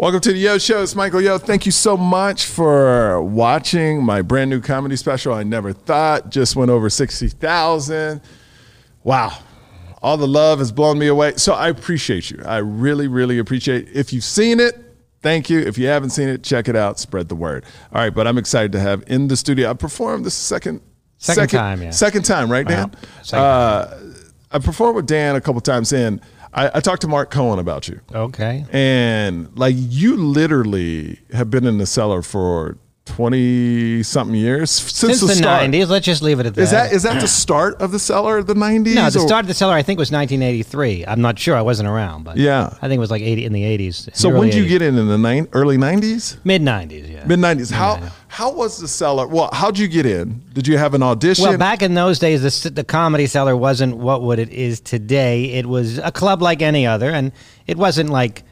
Welcome to the Yo Show. It's Michael Yo. Thank you so much for watching my brand new comedy special. I never thought just went over 60,000. Wow. All the love has blown me away. So I appreciate you. I really, really appreciate it. If you've seen it, thank you. If you haven't seen it, check it out. Spread the word. All right, but I'm excited to have in the studio. I performed the second Second time, yeah. Second time, right, Dan? Wow. Second Uh, I performed with Dan a couple times in. I, I talked to Mark Cohen about you. Okay. And like you literally have been in the cellar for 20 something years since, Since the, start. 90s, let's just leave it at that. Is that is that the start of the cellar, the 90s? no, the or- start of the cellar I think was 1983. I'm not sure. I wasn't around, but Yeah. I think it was like 80 in the 80s. So when did you get in in the nine, early 90s? mid 90s? Yeah. Mid 90s. How how was the cellar? Well, how'd you get in? Did you have an audition? Well, back in those days, the, the comedy cellar wasn't what what it is today. It was a club like any other, and it wasn't like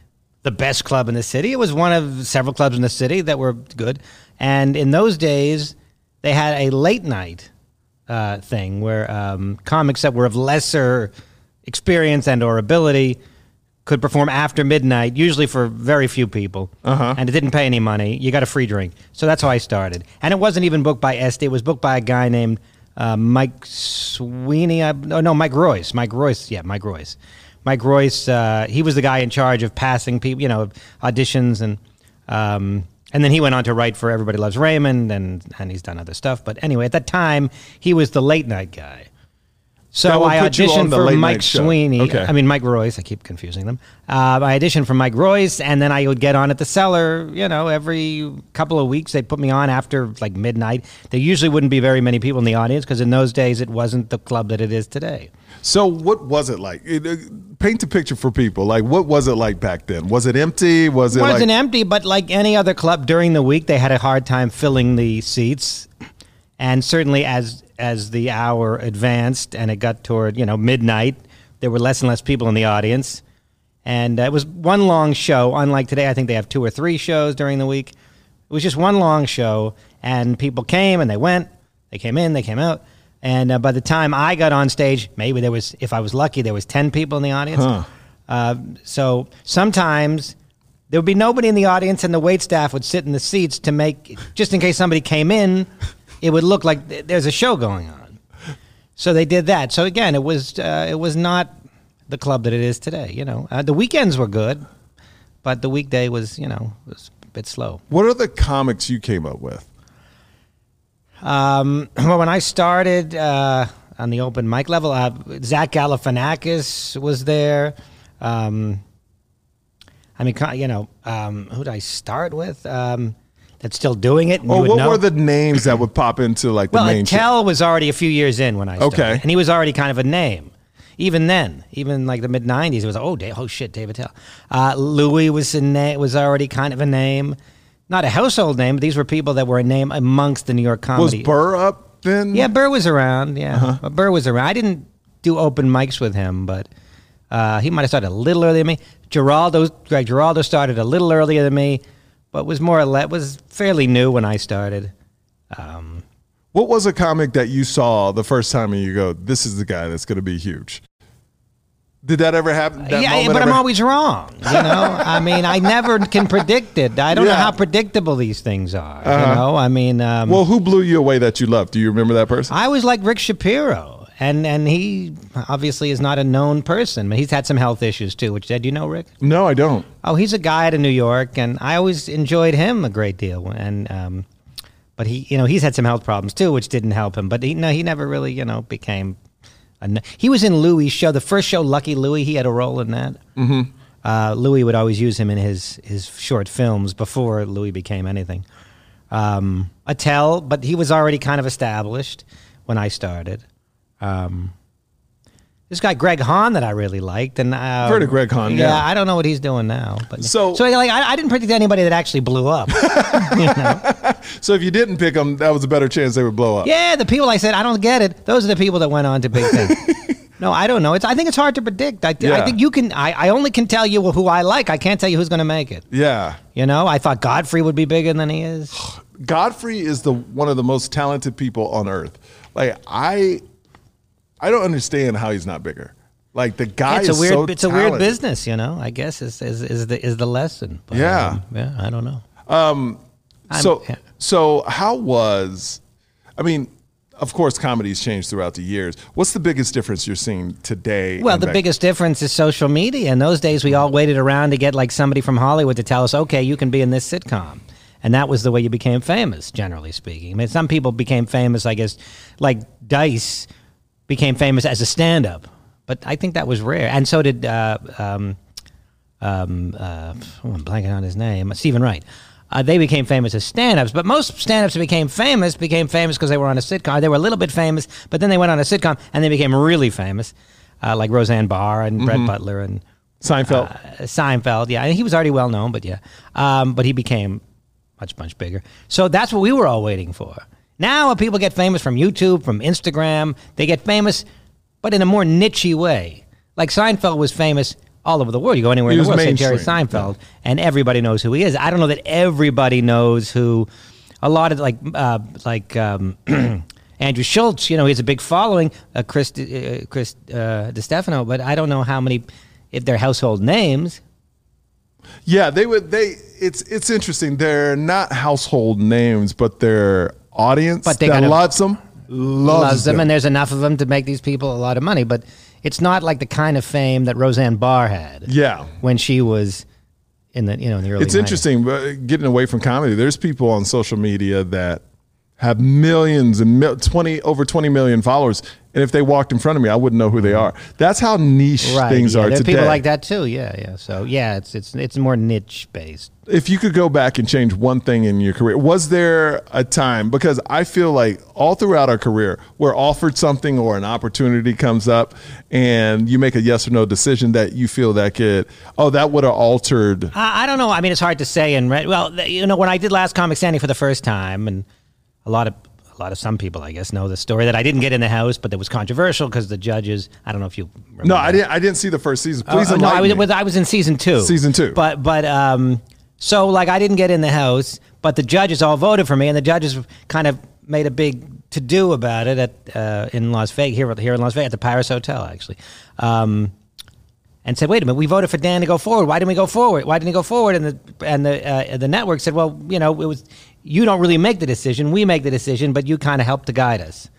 the best club in the city. It was one of several clubs in the city that were good. And in those days, they had a late night uh, thing where um, comics that were of lesser experience and or ability could perform after midnight, usually for very few people, uh-huh. and it didn't pay any money. You got a free drink, so that's how I started. And it wasn't even booked by Estee; it was booked by a guy named uh, Mike Sweeney. I, no, no, Mike Royce. Mike Royce, yeah, Mike Royce. Mike Royce. Uh, he was the guy in charge of passing people, you know, auditions and. Um, and then he went on to write for Everybody Loves Raymond, and, and he's done other stuff. But anyway, at that time, he was the late night guy. So I put you on auditioned for Mike. Sweeney. Okay. I mean Mike Royce. I keep confusing them. Uh, I auditioned for Mike Royce, and then I would get on at the cellar. You know, every couple of weeks they'd put me on after like midnight. There usually wouldn't be very many people in the audience because in those days it wasn't the club that it is today. so what was it like? It, uh, paint a picture for people. Like what was it like back then? Was it empty? Was it It wasn't like empty, but like any other club during the week, they had a hard time filling the seats. And certainly, as as the hour advanced and it got toward you know midnight, there were less and less people in the audience. And uh, it was one long show. Unlike today, I think they have two or three shows during the week. It was just one long show, and people came and they went. They came in, they came out. And uh, by the time I got on stage, maybe there was, if I was lucky, there was ten people in the audience. Huh. Uh, so sometimes there would be nobody in the audience, and the wait staff would sit in the seats to make, just in case somebody came in, it would look like th- there's a show going on. So they did that. So again, it was uh, it was not the club that it is today. You know, uh, the weekends were good, but the weekday was you know was a bit slow. what are the comics you came up with? Um, well, when I started uh, on the open mic level, uh, Zach Galifianakis was there. Um, I mean, you know, um, who did I start with? Um, that's still doing it. Or would what know? were the names that would pop into like the well, main? Attell was already a few years in when I started, Okay. and he was already kind of a name. Even then, even like the mid '90s, it was oh, Da- oh shit, Dave Attell. Uh, Louis was a na- was already kind of a name, not a household name, but these were people that were a name amongst the New York comedy. Was. Burr up then? Yeah, Burr was around. Yeah, Uh-huh. But Burr was around. I didn't do open mics with him, but uh, he might have started a little earlier than me. Giraldo, Greg Giraldo started a little earlier than me, but was more or less was fairly new when I started. Um, What was a comic that you saw the first time and you go, "This is the guy that's going to be huge"? Did that ever happen? That yeah, but I'm always wrong. You know, I mean, I never can predict it. I don't know how predictable these things are. Uh-huh. You know, I mean, um, Well, who blew you away that you loved? Do you remember that person? I was like Rick Shapiro, and and he obviously is not a known person. But he's had some health issues too. Which did you know, Rick? no, I don't. Oh, he's a guy out of New York, and I always enjoyed him a great deal. And um, but he, you know, he's had some health problems too, which didn't help him. But he, no, he never really, you know, became. A, he was in Louis' show, the first show, Lucky Louie. He had a role in that. Mm-hmm. Uh, Louis would always use him in his his short films before Louis became anything. Um, Attell, but he was already kind of established when I started. Um, this guy Greg Hahn that I really liked, and uh, heard of Greg Hahn, yeah. I don't know what he's doing now, but So- so like I, I didn't predict anybody that actually blew up. you know? So if you didn't pick them, that was a better chance they would blow up. Yeah, the people I said I don't get it. Those are the people that went on to big things. no, I don't know. It's I think it's hard to predict. I, Yeah. I think you can. I, I only can tell you who I like. I can't tell you who's going to make it. Yeah. You know, I thought Godfrey would be bigger than he is. Godfrey is the one of the most talented people on earth. Like I, I don't understand how he's not bigger. Like the guy it's a is weird so it's a weird business, you know. I guess is is, is the is the lesson. But, Yeah. um, yeah. I don't know. I'm- So, yeah. so how was? I mean, of course, comedy's changed throughout the years. What's the biggest difference you're seeing today? Well, the back- biggest difference is social media. In those days, we all waited around to get like somebody from Hollywood to tell us, "Okay, you can be in this sitcom," and that was the way you became famous. Generally speaking, I mean, some people became famous, I guess, like Dice became famous as a stand-up, but I think that was rare, and so did. Uh, um, um, uh, oh, I'm blanking on his name, Stephen Wright. Uh, they became famous as stand-ups, but most stand-ups who became famous became famous because they were on a sitcom. They were a little bit famous, but then they went on a sitcom and they became really famous, uh, like Roseanne Barr and Brett Butler and Seinfeld. uh, Seinfeld. Yeah, and he was already well known, but yeah, um, but he became much much bigger. So that's what we were all waiting for. Now when people get famous from YouTube, from Instagram, they get famous, but in a more nichey way. Like Seinfeld was famous all over the world. You go anywhere He in the world, say Jerry Seinfeld, and everybody knows who he is. I don't know that everybody knows who. A lot of like uh, like um, Andrew Schulz, you know, he has a big following. Uh, Chris uh, Chris uh, Distefano, but I don't know how many if they're household names. Yeah, they would. They it's it's interesting. They're not household names, but their audience But they that loves them loves, loves them, and there's enough of them to make these people a lot of money. But it's not like the kind of fame that Roseanne Barr had. Yeah. when she was in the you know in the early. It's 90s. interesting, but uh, getting away from comedy. There's people on social media that have millions and mil- twenty over twenty million followers, and if they walked in front of me, I wouldn't know who they mm-hmm. are. That's how niche Right, things yeah, are there are today. people like that too. Yeah, yeah. So yeah, it's it's it's more niche based. if you could go back and change one thing in your career, was there a time? Because I feel like all throughout our career, we're offered something or an opportunity comes up, and you make a yes or no decision that you feel that could, oh, that would have altered. I, I don't know. I mean, it's hard to say. And well, you know, when I did Last Comic Standing for the first time, and a lot of a lot of some people, I guess, know the story that I didn't get in the house, but it was controversial because the judges. I don't know if you. Remember No, I didn't. I didn't see the first season. Please Oh, no, I was. I was in season two. Season two. But but um, so like I didn't get in the house, but the judges all voted for me, and the judges kind of made a big to do about it at uh, in Las Vegas here here in Las Vegas at the Paris Hotel actually. Um, and said, "Wait a minute, we voted for Dan to go forward. Why didn't we go forward? Why didn't he go forward?" And the and the uh, the network said, "Well, you know, it was you don't really make the decision. We make the decision, but you kind of help to guide us."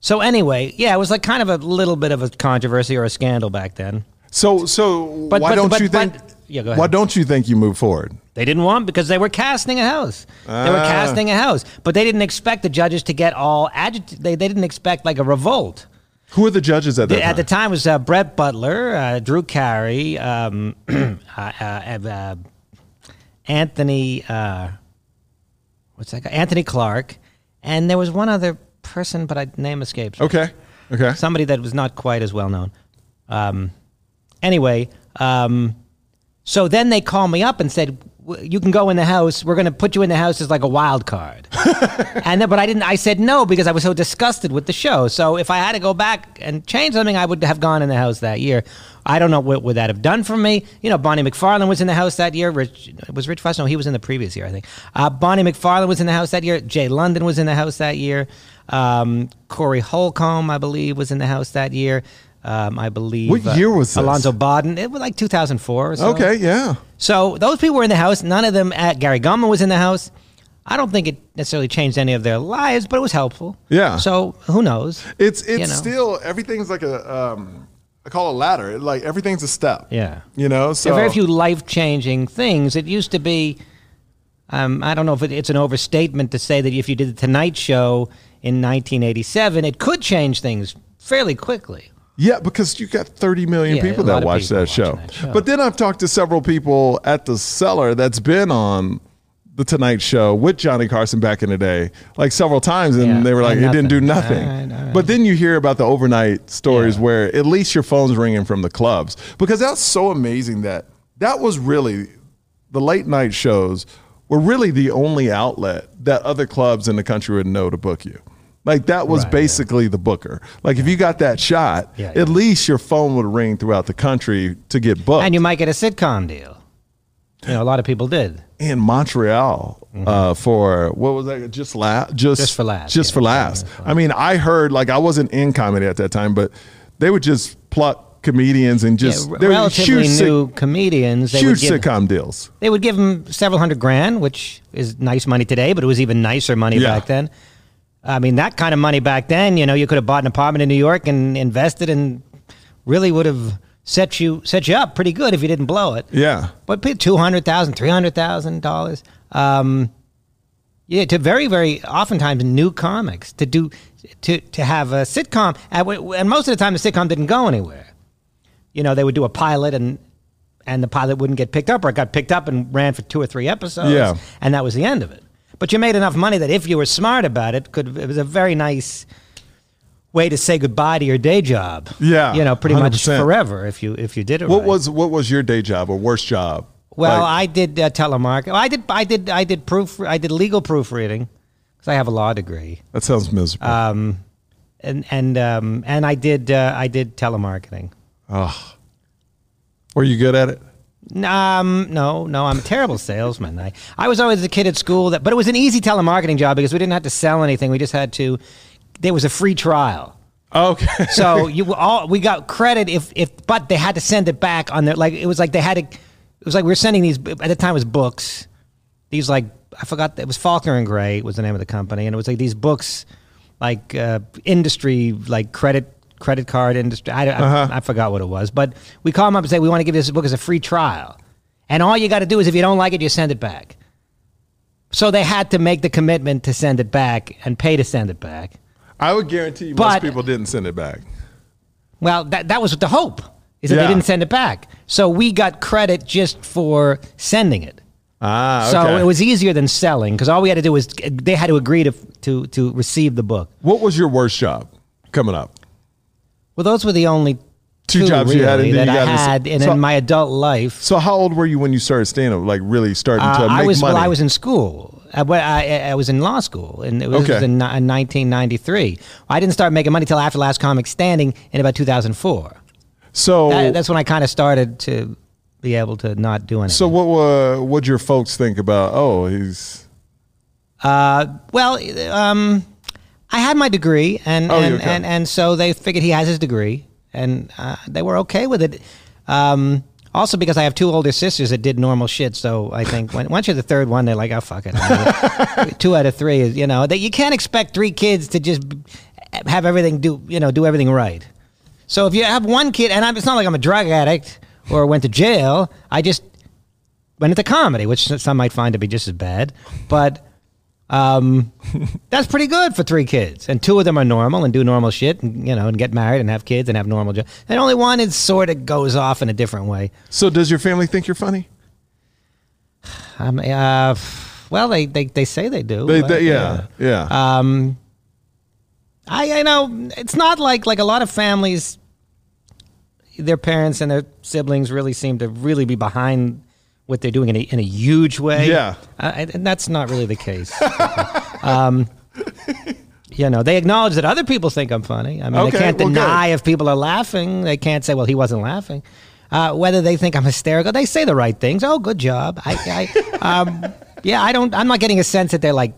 So anyway, yeah, it was like kind of a little bit of a controversy or a scandal back then. so, so But- why but- don't but- you think? yeah, go ahead. Why don't you think you move forward? They didn't want because they were casting a house. They were Ah. casting a house, but they didn't expect the judges to get all agitated. They, they didn't expect like a revolt. Who were the judges at that At time? the time was uh, Brett Butler, uh, Drew Carey, um, uh, uh, uh, Anthony. What's that guy? Anthony Clark, and there was one other person, but I name escapes. me. okay. Okay. somebody that was not quite as well known. Um, anyway, um, so then they called me up and said, "W- "You can go in the house. We're going to put you in the house as like a wild card." and then, but I didn't. I said no because I was so disgusted with the show. So if I had to go back and change something, I would have gone in the house that year. I don't know what would that have done for me. You know, Bonnie McFarlane was in the house that year. Rich was Rich Vos. No, he was in the previous year, I think. Uh, Bonnie McFarlane was in the house that year. Jay London was in the house that year. Um, Corey Holcomb, I believe, was in the house that year. Um, I believe. What year was this? Alonzo Bodden? It was like 2004 or so. Okay. Yeah. So those people were in the house. None of them. At Gary Gulman was in the house. I don't think it necessarily changed any of their lives, but it was helpful. Yeah. So who knows? It's it's You know. still everything's like a um I call it a ladder. Like everything's a step. Yeah. You know, so There are very few life changing things. It used to be, um, I don't know if it, it's an overstatement to say that if you did the Tonight Show in 1987, it could change things fairly quickly. Yeah, because you got 30 million Yeah, people that watch people that show. that show. But then I've talked to several people at the cellar that's been on the Tonight Show with Johnny Carson back in the day, like several times, and Yeah, they were like, it didn't do nothing. All right, all right. But then you hear about the overnight stories Yeah. where at least your phone's ringing from the clubs because that's so amazing that that was really the late night shows were really the only outlet that other clubs in the country would know to book you. Like that was Right, yeah. basically the booker. Like if you got that shot, Yeah, at yeah. least your phone would ring throughout the country to get booked. And you might get a sitcom deal. You know, a lot of people did. in Montreal uh, for what was that? Just la- just Mm-hmm. Just for last. Just yeah. for laughs. I mean, I heard like I wasn't in comedy at that time, but they would just pluck comedians and just Yeah, they're relatively huge, new sit- comedians. They huge would give, sitcom deals. They would give them several hundred grand, which is nice money today, but it was even nicer money Yeah. back then. I mean, that kind of money back then, you know, you could have bought an apartment in New York and invested, and really would have set you set you up pretty good if you didn't blow it. Yeah. But pay two hundred thousand, three hundred thousand dollars. Um, yeah, to very, very oftentimes new comics to do to to have a sitcom, and and most of the time the sitcom didn't go anywhere. You know, they would do a pilot and and the pilot wouldn't get picked up, or it got picked up and ran for two or three episodes. Yeah. and that was the end of it. But you made enough money that if you were smart about it, could it was a very nice way to say goodbye to your day job. Yeah, you know, pretty much 100%. forever if you if you did it. What right. was what was your day job or worst job? Well, Like- I did uh, telemarketing. I did. I did. I did proof. I did legal proofreading because I have a law degree. that sounds miserable. Um, and and um, and I did. Uh, I did telemarketing. oh. Were you good at it? Um, no, no, I'm a terrible salesman. I, I was always a kid at school that, but it was an easy telemarketing job because we didn't have to sell anything. We just had to. There was a free trial. Okay. So you all we got credit if if but they had to send it back on their like it was like they had to it was like we were sending these at the time it was books these like I forgot it was Faulkner and Gray was the name of the company and it was like these books like uh, industry like credit credit card industry I, I, Uh-huh. I forgot what it was but we call them up and say we want to give this book as a free trial and all you got to do is if you don't like it you send it back so they had to make the commitment to send it back and pay to send it back I would guarantee you most people didn't send it back. Well, that that was the hope is that Yeah. they didn't send it back. So we got credit just for sending it. Ah, So it was easier than selling because all we had to do was they had to agree to to to receive the book. What was your worst job coming up? Well, those were the only Two two, jobs you had, and that you I had in, so- in my adult life. So how old were you when you started stand up? Like really starting Uh, to make I was money? well, I was in school. I, I, I was in law school, and it was Okay. in, in 1993. I didn't start making money till after Last Comic Standing in about 2004. so That, that's when I kind of started to be able to not do anything. so what uh, would your folks think about? Oh, he's Uh, well, um, I had my degree, and Oh, and, okay. and and so they figured he has his degree, and uh, they were okay with it. Um, also, because I have two older sisters that did normal shit, so I think when, once you're the third one, they're like, "Oh fuck it." two out of three is you know that you can't expect three kids to just have everything do you know do everything right. So if you have one kid, and I'm, it's not like I'm a drug addict or went to jail. I just went into comedy, which some might find to be just as bad, but um, that's pretty good for three kids, and two of them are normal and do normal shit, and you know, and get married and have kids and have normal jobs. And only one is sort of goes off in a different way. so does your family think you're funny? Um, uh, well, they, they they say they do. They, they, yeah, yeah. Um, I I know it's not like like a lot of families. Their parents and their siblings really seem to really be behind what they're doing in a, in a huge way. Yeah. uh, and that's not really the case. um, you know, they acknowledge that other people think I'm funny. I mean, Okay, they can't well, good. deny if people are laughing. They can't say, "Well, he wasn't laughing." Uh, whether they think I'm hysterical, they say the right things. Oh, good job. I, I um, yeah, I don't. I'm not getting a sense that they're like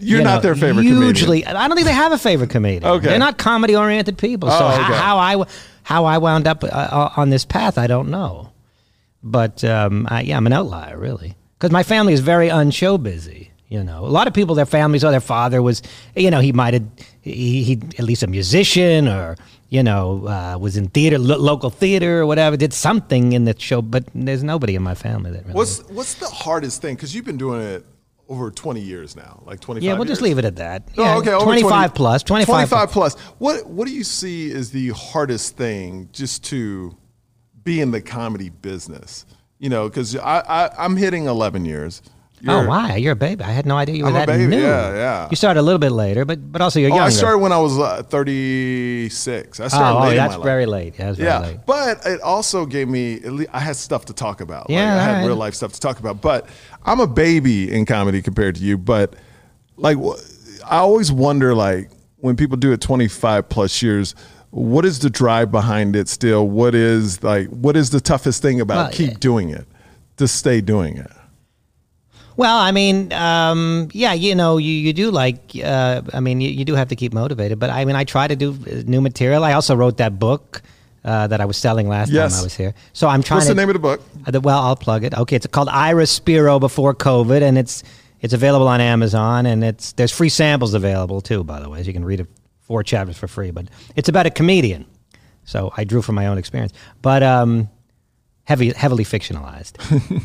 you're you not their favorite Usually, comedian. I don't think they have a favorite comedian. Okay. they're not comedy-oriented people. So Oh, how, how I how I wound up uh, on this path, I don't know. But um, I, yeah, I'm an outlier, really, because my family is very unshow busy. You know, a lot of people, their families, or their father was, you know, he might have, he, he at least a musician, or you know, uh, was in theater, lo- local theater, or whatever, did something in the show. But there's nobody in my family that really. What's what's the hardest thing? Because you've been doing it over 20 years now, like 25. yeah, we'll just leave it at that. No, yeah, okay, over 25 20 plus, 25, 25 plus. What what do you see is the hardest thing just to be in the comedy business? You know, because I, I I'm hitting 11 years. Oh, You're- why? You're a baby. I had no idea you were I'm that baby, new. yeah, yeah. You started a little bit later, but but also you're Oh, younger. I started when I was uh, 36. I oh, started oh, late in that's very late. Yeah, very Yeah, late. but it also gave me. At least, I had stuff to talk about. Yeah, like, I had real life stuff to talk about. But I'm a baby in comedy compared to you. But like, I always wonder, like, when people do it 25 plus years, what is the drive behind it? Still, what is like, what is the toughest thing about Well, keep doing it, to stay doing it? Well, I mean, um, yeah, you know, you, you do like, uh, I mean, you, you do have to keep motivated. But I mean, I try to do uh, new material. I also wrote that book uh, that I was selling last Yes. time I was here. So I'm trying What's to. the name of the book? Uh, well, I'll plug it. Okay, it's called Iris Spiro before COVID, and it's it's available on Amazon, and it's there's free samples available too. By the way, so you can read it, four chapters for free. But it's about a comedian, so I drew from my own experience, but um, heavy heavily fictionalized.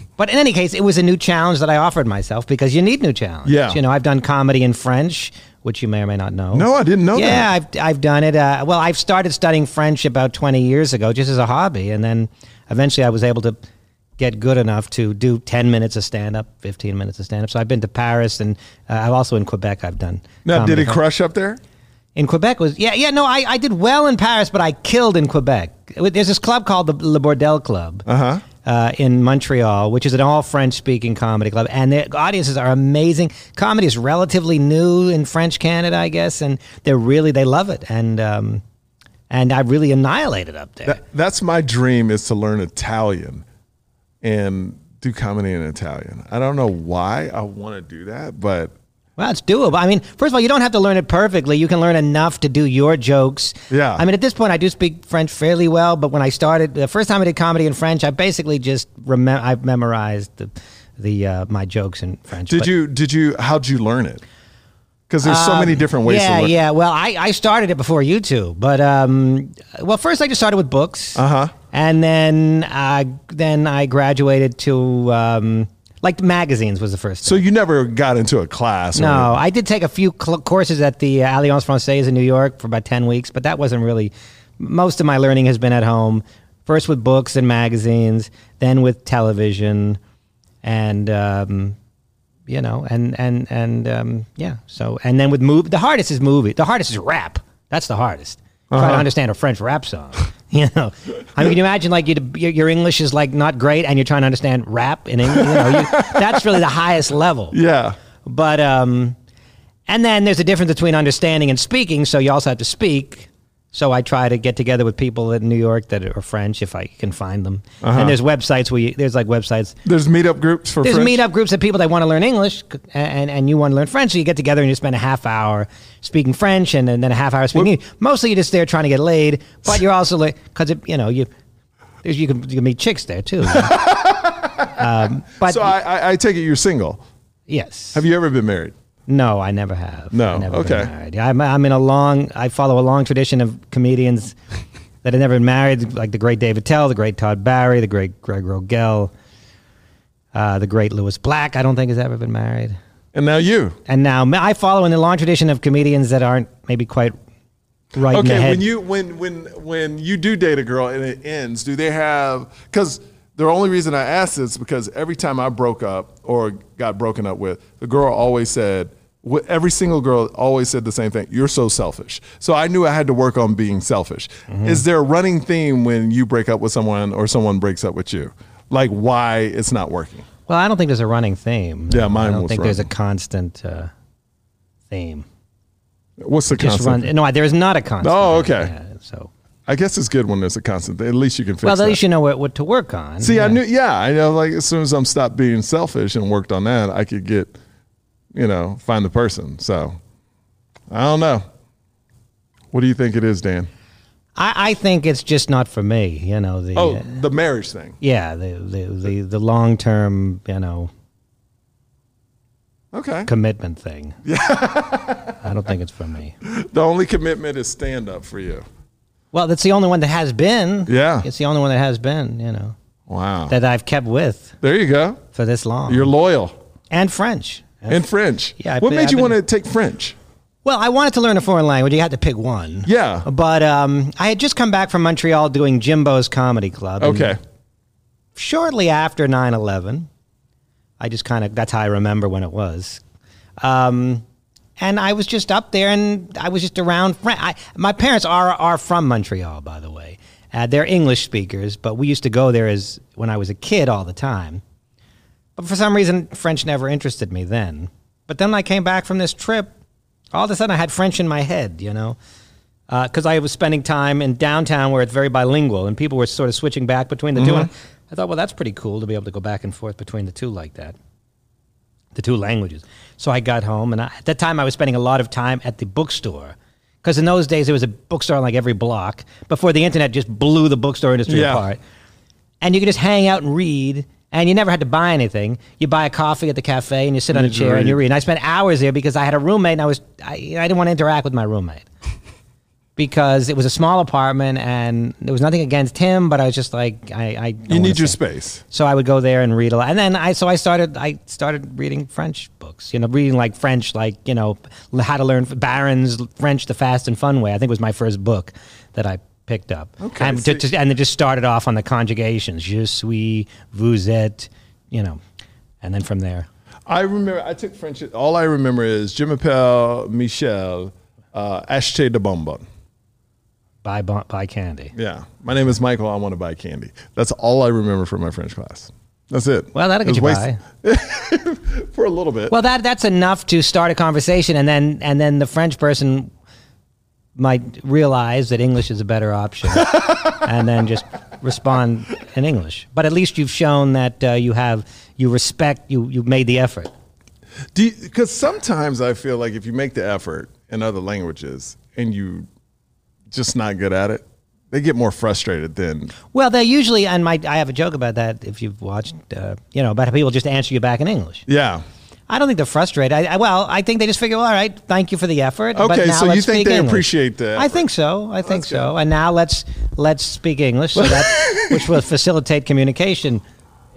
but in any case, it was a new challenge that I offered myself because you need new challenges. Yeah. you know, I've done comedy in French, which you may or may not know. No, I didn't know Yeah, that. I've I've done it. Uh, well, I've started studying French about 20 years ago, just as a hobby, and then eventually I was able to get good enough to do 10 minutes of stand up, 15 minutes of stand up. So I've been to Paris, and uh, I've also in Quebec. I've done. Now, did it crush up there? In Quebec was yeah yeah no I, I did well in Paris, but I killed in Quebec. There's this club called the Le Bordel Club. Uh-huh. Uh, in Montreal, which is an all French speaking comedy club, and the audiences are amazing. Comedy is relatively new in French Canada, I guess, and they're really they love it, and um, and I really annihilated up there. That, that's my dream is to learn Italian and do comedy in Italian. I don't know why I want to do that, but Well, it's doable. I mean, first of all, you don't have to learn it perfectly. You can learn enough to do your jokes. Yeah. I mean, at this point, I do speak French fairly well. But when I started, the first time I did comedy in French, I basically just remem- I memorized the the uh, my jokes in French. did But- you did you how'd you learn it? Because there's so many different ways Um, Yeah, to learn. yeah. Well, I, I started it before you two, but um, well, first I just started with books, Uh-huh. and then uh, then I graduated to um, like magazines was the first. So you never got into a class? or- No, I did take a few cl- courses at the uh, Alliance Francaise in New York for about 10 weeks, but that wasn't really. Most of my learning has been at home. First with books and magazines, then with television, and, um, you know, and, and, and, um, yeah. So, and then with movie. The hardest is movie. The hardest is rap. That's the hardest. Try to understand a French rap song. You know, I mean, can you imagine like you, your your English is like not great, and you're trying to understand rap in English. You know, you, that's really the highest level. Yeah. But um, and then there's a difference between understanding and speaking. So you also have to speak. So I try to get together with people in New York that are French if I can find them. Uh-huh. And there's websites where you, there's like websites. There's meetup groups for There's French? meetup groups of people that want to learn English and, and you want to learn French. So you get together and you spend a half hour speaking French and then, then a half hour speaking. English. Mostly you're just there trying to get laid, but you're also like because you know you there's, you can you can meet chicks there too. um, but So I, I, I take it you're single. yes, Have you ever been married? No, I never have. No, I've never been okay. married. I'm, I'm in a long. I follow a long tradition of comedians that have never been married, like the great Dave Attell, the great Todd Barry, the great Greg Rogell, uh, the great Lewis Black. I don't think has ever been married. And now you. And now I follow in the long tradition of comedians that aren't maybe quite right in the Okay, head. when you when when when you do date a girl and it ends, do they have because the only reason I asked this is because every time I broke up or got broken up with, the girl always said every single girl always said the same thing. You're so selfish. So I knew I had to work on being selfish. Mm-hmm. Is there a running theme when you break up with someone or someone breaks up with you? Like why it's not working? well, I don't think there's a running theme. Yeah, mine I don't was think there's a constant uh, theme. What's the constant? run. No, there is not a constant. Oh, okay. Yeah, so. I guess it's good when there's a constant. At least you can fix Well, at that. least you know what, what to work on. See, I knew. Yeah, I know. Like as soon as I'm stopped being selfish and worked on that, I could get, you know, find the person. So, I don't know. What do you think it is, Dan? I, I think it's just not for me. You know the Oh, the marriage thing. yeah the the the, the long term you know Okay. commitment thing. Yeah, I don't think it's for me. The only commitment is stand up for you. Well, that's the only one that has been. Yeah. it's the only one that has been. You know Wow. that I've kept with there you go. for this long. You're loyal. and French. And French. Yeah, What been- made I've you been- want to take French? Well, I wanted to learn a foreign language. You had to pick one. Yeah. But um, I had just come back from Montreal doing Jimbo's Comedy Club. Okay. shortly after 9-11 i just kind of that's how i remember when it was um, and i was just up there and i was just around Fran- I, my parents are, are from montreal by the way uh, they're english speakers but we used to go there as when i was a kid all the time but for some reason french never interested me then but then when i came back from this trip all of a sudden i had french in my head you know because I was spending time in downtown where it's very bilingual, and people were sort of switching back between the two. And I thought, well, that's pretty cool to be able to go back and forth between the two like that. the two languages. So I got home, and I, at that time I was spending a lot of time at the bookstore. Because in those days there was a bookstore on like every block before the internet just blew the bookstore industry Yeah. apart. And you could just hang out and read, and you never had to buy anything. You buy a coffee at the cafe, and you sit on a chair and you read. read. And I spent hours there because I had a roommate, and I was I, I didn't want to interact with my roommate because it was a small apartment, and there was nothing against him, but I was just like I, I You need your say- space. so I would go there and read a lot, and then I so I started I started reading French books. You know, reading like French, like you know how to learn Barron's French the fast and fun way. I think was my first book that I picked up. Okay, and, so- to- and it just started off on the conjugations: je suis, vous êtes, you know, and then from there. I remember I took French. All I remember is Je m'appelle Michel, uh, acheter de bonbon. Buy buy candy. Yeah, my name is Michael. I want to buy candy. That's all I remember from my French class. That's it. Well, that'll get you was by. for a little bit. Well, that that's enough to start a conversation, and then and then the French person might realize that English is a better option, and then just respond in English. But at least you've shown that uh, you have you respect you you made the effort. Because sometimes I feel like if you make the effort in other languages and you just not good at it, they get more frustrated than Well, they usually, and my I have a joke about that. If you've watched, uh, you know, about how people just answer you back in English. yeah. I don't think they're frustrated. I, I, well, I think they just figure, well, all right, thank you for the effort. but Okay, now so you let's think speak they English. appreciate that? I think so. I think That's so. good. And now let's let's speak English, so that which will facilitate communication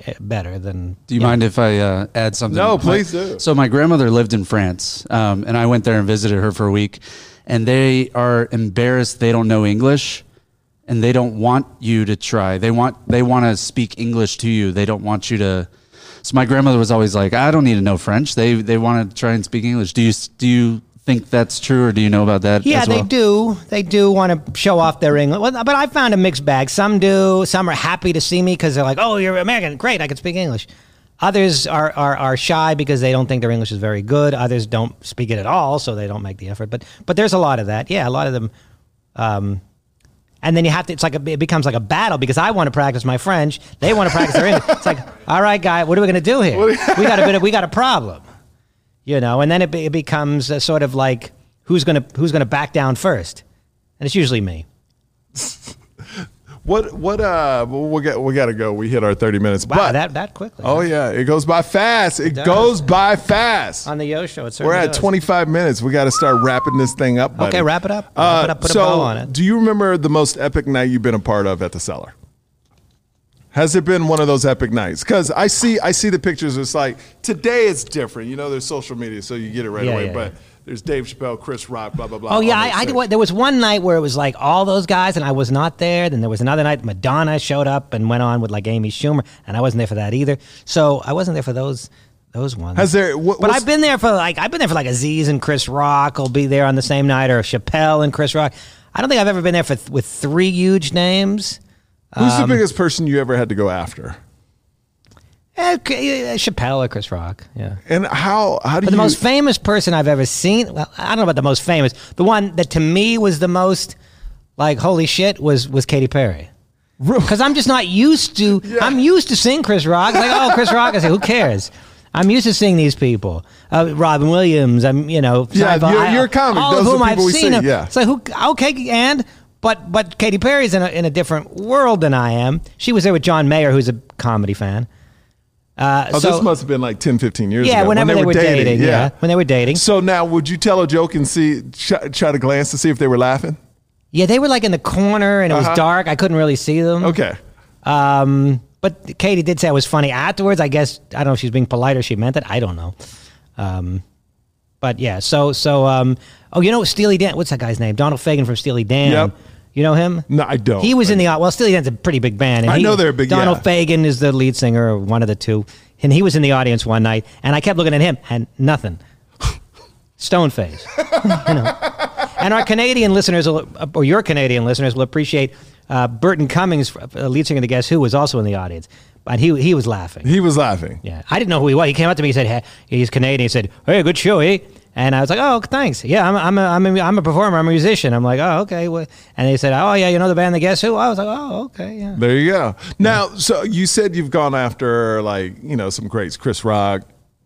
uh, better than. Do you mind if I uh, add something? No, My- please do. So my grandmother lived in France, um, and I went there and visited her for a week, and they are embarrassed they don't know English, and they don't want you to try. They want they want to speak English to you. They don't want you to. So my grandmother was always like, I don't need to know French. They they want to try and speak English. Do you do you think that's true, or do you know about that? Yeah, as they do. They do want to show off their English. Well, but I found a mixed bag. Some do. Some are happy to see me because they're like, "Oh, you're American. Great, I can speak English." Others are, are are shy because they don't think their English is very good. Others don't speak it at all, so they don't make the effort. But but there's a lot of that. Yeah, a lot of them. Um, and then you have to. It's like a, it becomes like a battle because I want to practice my French. They want to practice their English. It's like, all right, guy, what are we going to do here? we got a bit. Of, we got a problem, you know. And then it, it becomes a sort of like who's going to who's going to back down first, and it's usually me. What what uh we got we got to go. We hit our 30 minutes. Wow, but that that quickly. Oh yeah, it goes by fast. It, does. goes by fast. on the Yo Show, it We're at does. 25 minutes. We got to start wrapping this thing up. buddy. Okay, wrap it up. Uh, Wrap it up, put a so, bow on it. do you remember the most epic night you've been a part of at the cellar? Has it been one of those epic nights? Because I see, I see the pictures. It's like today it's different. You know, there's social media, so you get it right Yeah, away. yeah, but yeah. There's Dave Chappelle, Chris Rock, blah blah blah. Oh yeah, I, I things. there was one night where it was like all those guys and I was not there. Then there was another night Madonna showed up and went on with like Amy Schumer and I wasn't there for that either. So I wasn't there for those those ones. Has there? What, but I've been there for like I've been there for like Aziz and Chris Rock will be there on the same night or Chappelle and Chris Rock. I don't think I've ever been there for with three huge names. Who's um, the biggest person you ever had to go after? Eh, Chappelle or Chris Rock. Yeah. And how how do But you? the most famous person I've ever seen, well, I don't know about the most famous. The one that to me was the most like holy shit was was Katy Perry. Because I'm just not used to. I'm used to seeing Chris Rock. It's like, oh, Chris Rock. I say, who cares? I'm used to seeing these people. Uh, Robin Williams. I'm, you know, Yeah, you're- you're a comic. All Those of whom I've seen. see, yeah. It's like, who? Okay, and but but Katy Perry's in a in a different world than I am. She was there with John Mayer, who's a comedy fan. Uh, oh, so, this must have been like 10, 15 years ago. yeah, ago. whenever they, were dating, yeah. when they were dating. So now, would you tell a joke and see try, try to glance to see if they were laughing? Yeah, they were like in the corner and it Uh-huh. was dark. I couldn't really see them. Okay. Um, but Katy did say it was funny afterwards. I guess I don't know if she was being polite or she meant it. I don't know. Um, but yeah, so so um, oh, you know Steely Dan? What's that guy's name? Donald Fagen from Steely Dan. Yep. You know him? No, I don't. He was in the well. Steely Dan's a pretty big band. And I he- know they're big, Donald yeah. Fagen is the lead singer, or one of the two, and he was in the audience one night, and I kept looking at him, and nothing. Stone face. You know. And our Canadian listeners, will, or your Canadian listeners, will appreciate uh, Burton Cummings, uh, lead singer of the Guess Who, was also in the audience, but he he was laughing. He was laughing. Yeah, I didn't know who he was. He came up to me. He said, hey, "He's Canadian." He said, "Hey, good show, eh?" And I was like, "Oh, thanks. Yeah, I'm I'm a, I'm a, I'm a performer. I'm a musician." I'm like, "Oh, okay." And they said, "Oh, yeah, you know the band, The Guess Who?" I was like, "Oh, okay, yeah." There you go. Now, so you said you've gone after like you know some greats, Chris Rock,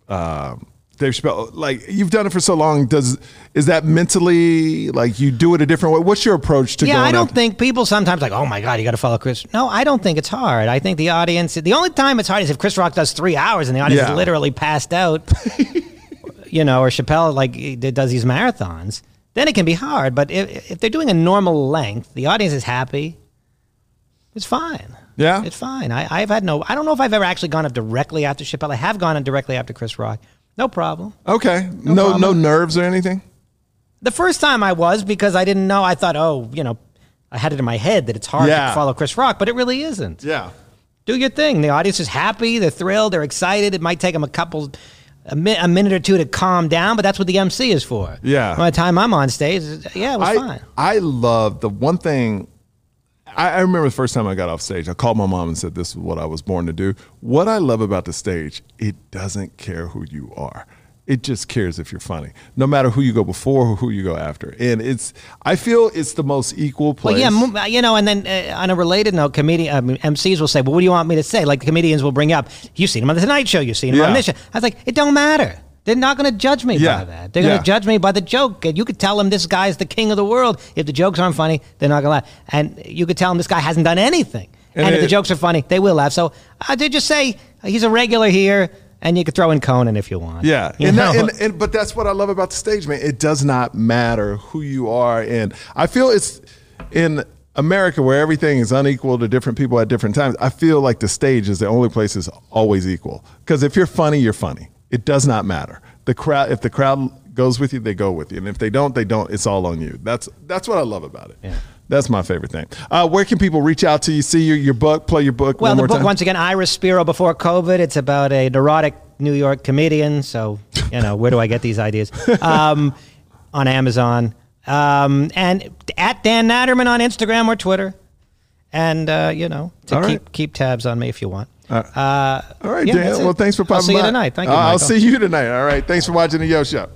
um, Dave Chappelle, like you've done it for so long, does is that mentally like you do it a different way? What's your approach to yeah, I don't after- think people sometimes like, oh my god, you got to follow Chris. No, I don't think it's hard. I think the audience. The only time it's hard is if Chris Rock does three hours and the audience Yeah. is literally passed out. you know, or Chappelle like does these marathons. Then it can be hard. But if, if they're doing a normal length, the audience is happy. It's fine. Yeah? it's fine. I, I've had no. I don't know if I've ever actually gone up directly after Chappelle. I have gone up directly after Chris Rock. No problem. Okay, no no, problem. nerves or anything. The first time I was because I didn't know. I thought, oh, you know, I had it in my head that it's hard Yeah. to follow Chris Rock, but it really isn't. Yeah, Do your thing. The audience is happy. They're thrilled. They're excited. It might take them a couple, a, mi- a minute or two to calm down, but that's what the MC is for. Yeah. By the time I'm on stage, yeah, it was I fine. I love the one thing. I, I remember the first time I got off stage. I called my mom and said, "This is what I was born to do." What I love about the stage, it doesn't care who you are. It just cares if you're funny, no matter who you go before or who you go after. And it's, I feel it's the most equal place. Well, yeah, you know, and then uh, on a related note, comedian um, MCs will say, "Well, what do you want me to say?" Like the comedians will bring up, "You've seen him on the Tonight Show. You've seen him Yeah. on this show." I was like, "It don't matter. They're not going to judge me Yeah. by that. They're going to judge me by the joke. And you could tell them this guy's the king of the world. If the jokes aren't funny, they're not going to laugh. And you could tell them this guy hasn't done anything. And And, if it- the jokes are funny, they will laugh. So I did just say he's a regular here, and you could throw in Conan if you want. Yeah, You and, that, and, and but that's what I love about the stage, man. It does not matter who you are, and I feel it's in America where everything is unequal to different people at different times. I feel like the stage is the only place that's always equal. Because if you're funny, you're funny. It does not matter. The crowd, if the crowd goes with you, they go with you, and if they don't, they don't. It's all on you. That's that's what I love about it. Yeah. That's my favorite thing. Uh, where can people reach out to you, see your, your book, play your book Well, one the more book time? once again, Iris Spiro before COVID. It's about a neurotic New York comedian. So you know, where do I get these ideas? Um, on Amazon, um, and at Dan Natterman on Instagram or Twitter, and uh, you know, to All right. keep keep tabs on me if you want. Uh, Uh, All right, yeah, Dan. Well, thanks for popping I'll see by. you tonight. Thank you. Uh, I'll see you tonight. All right. Thanks for watching the Yo Show.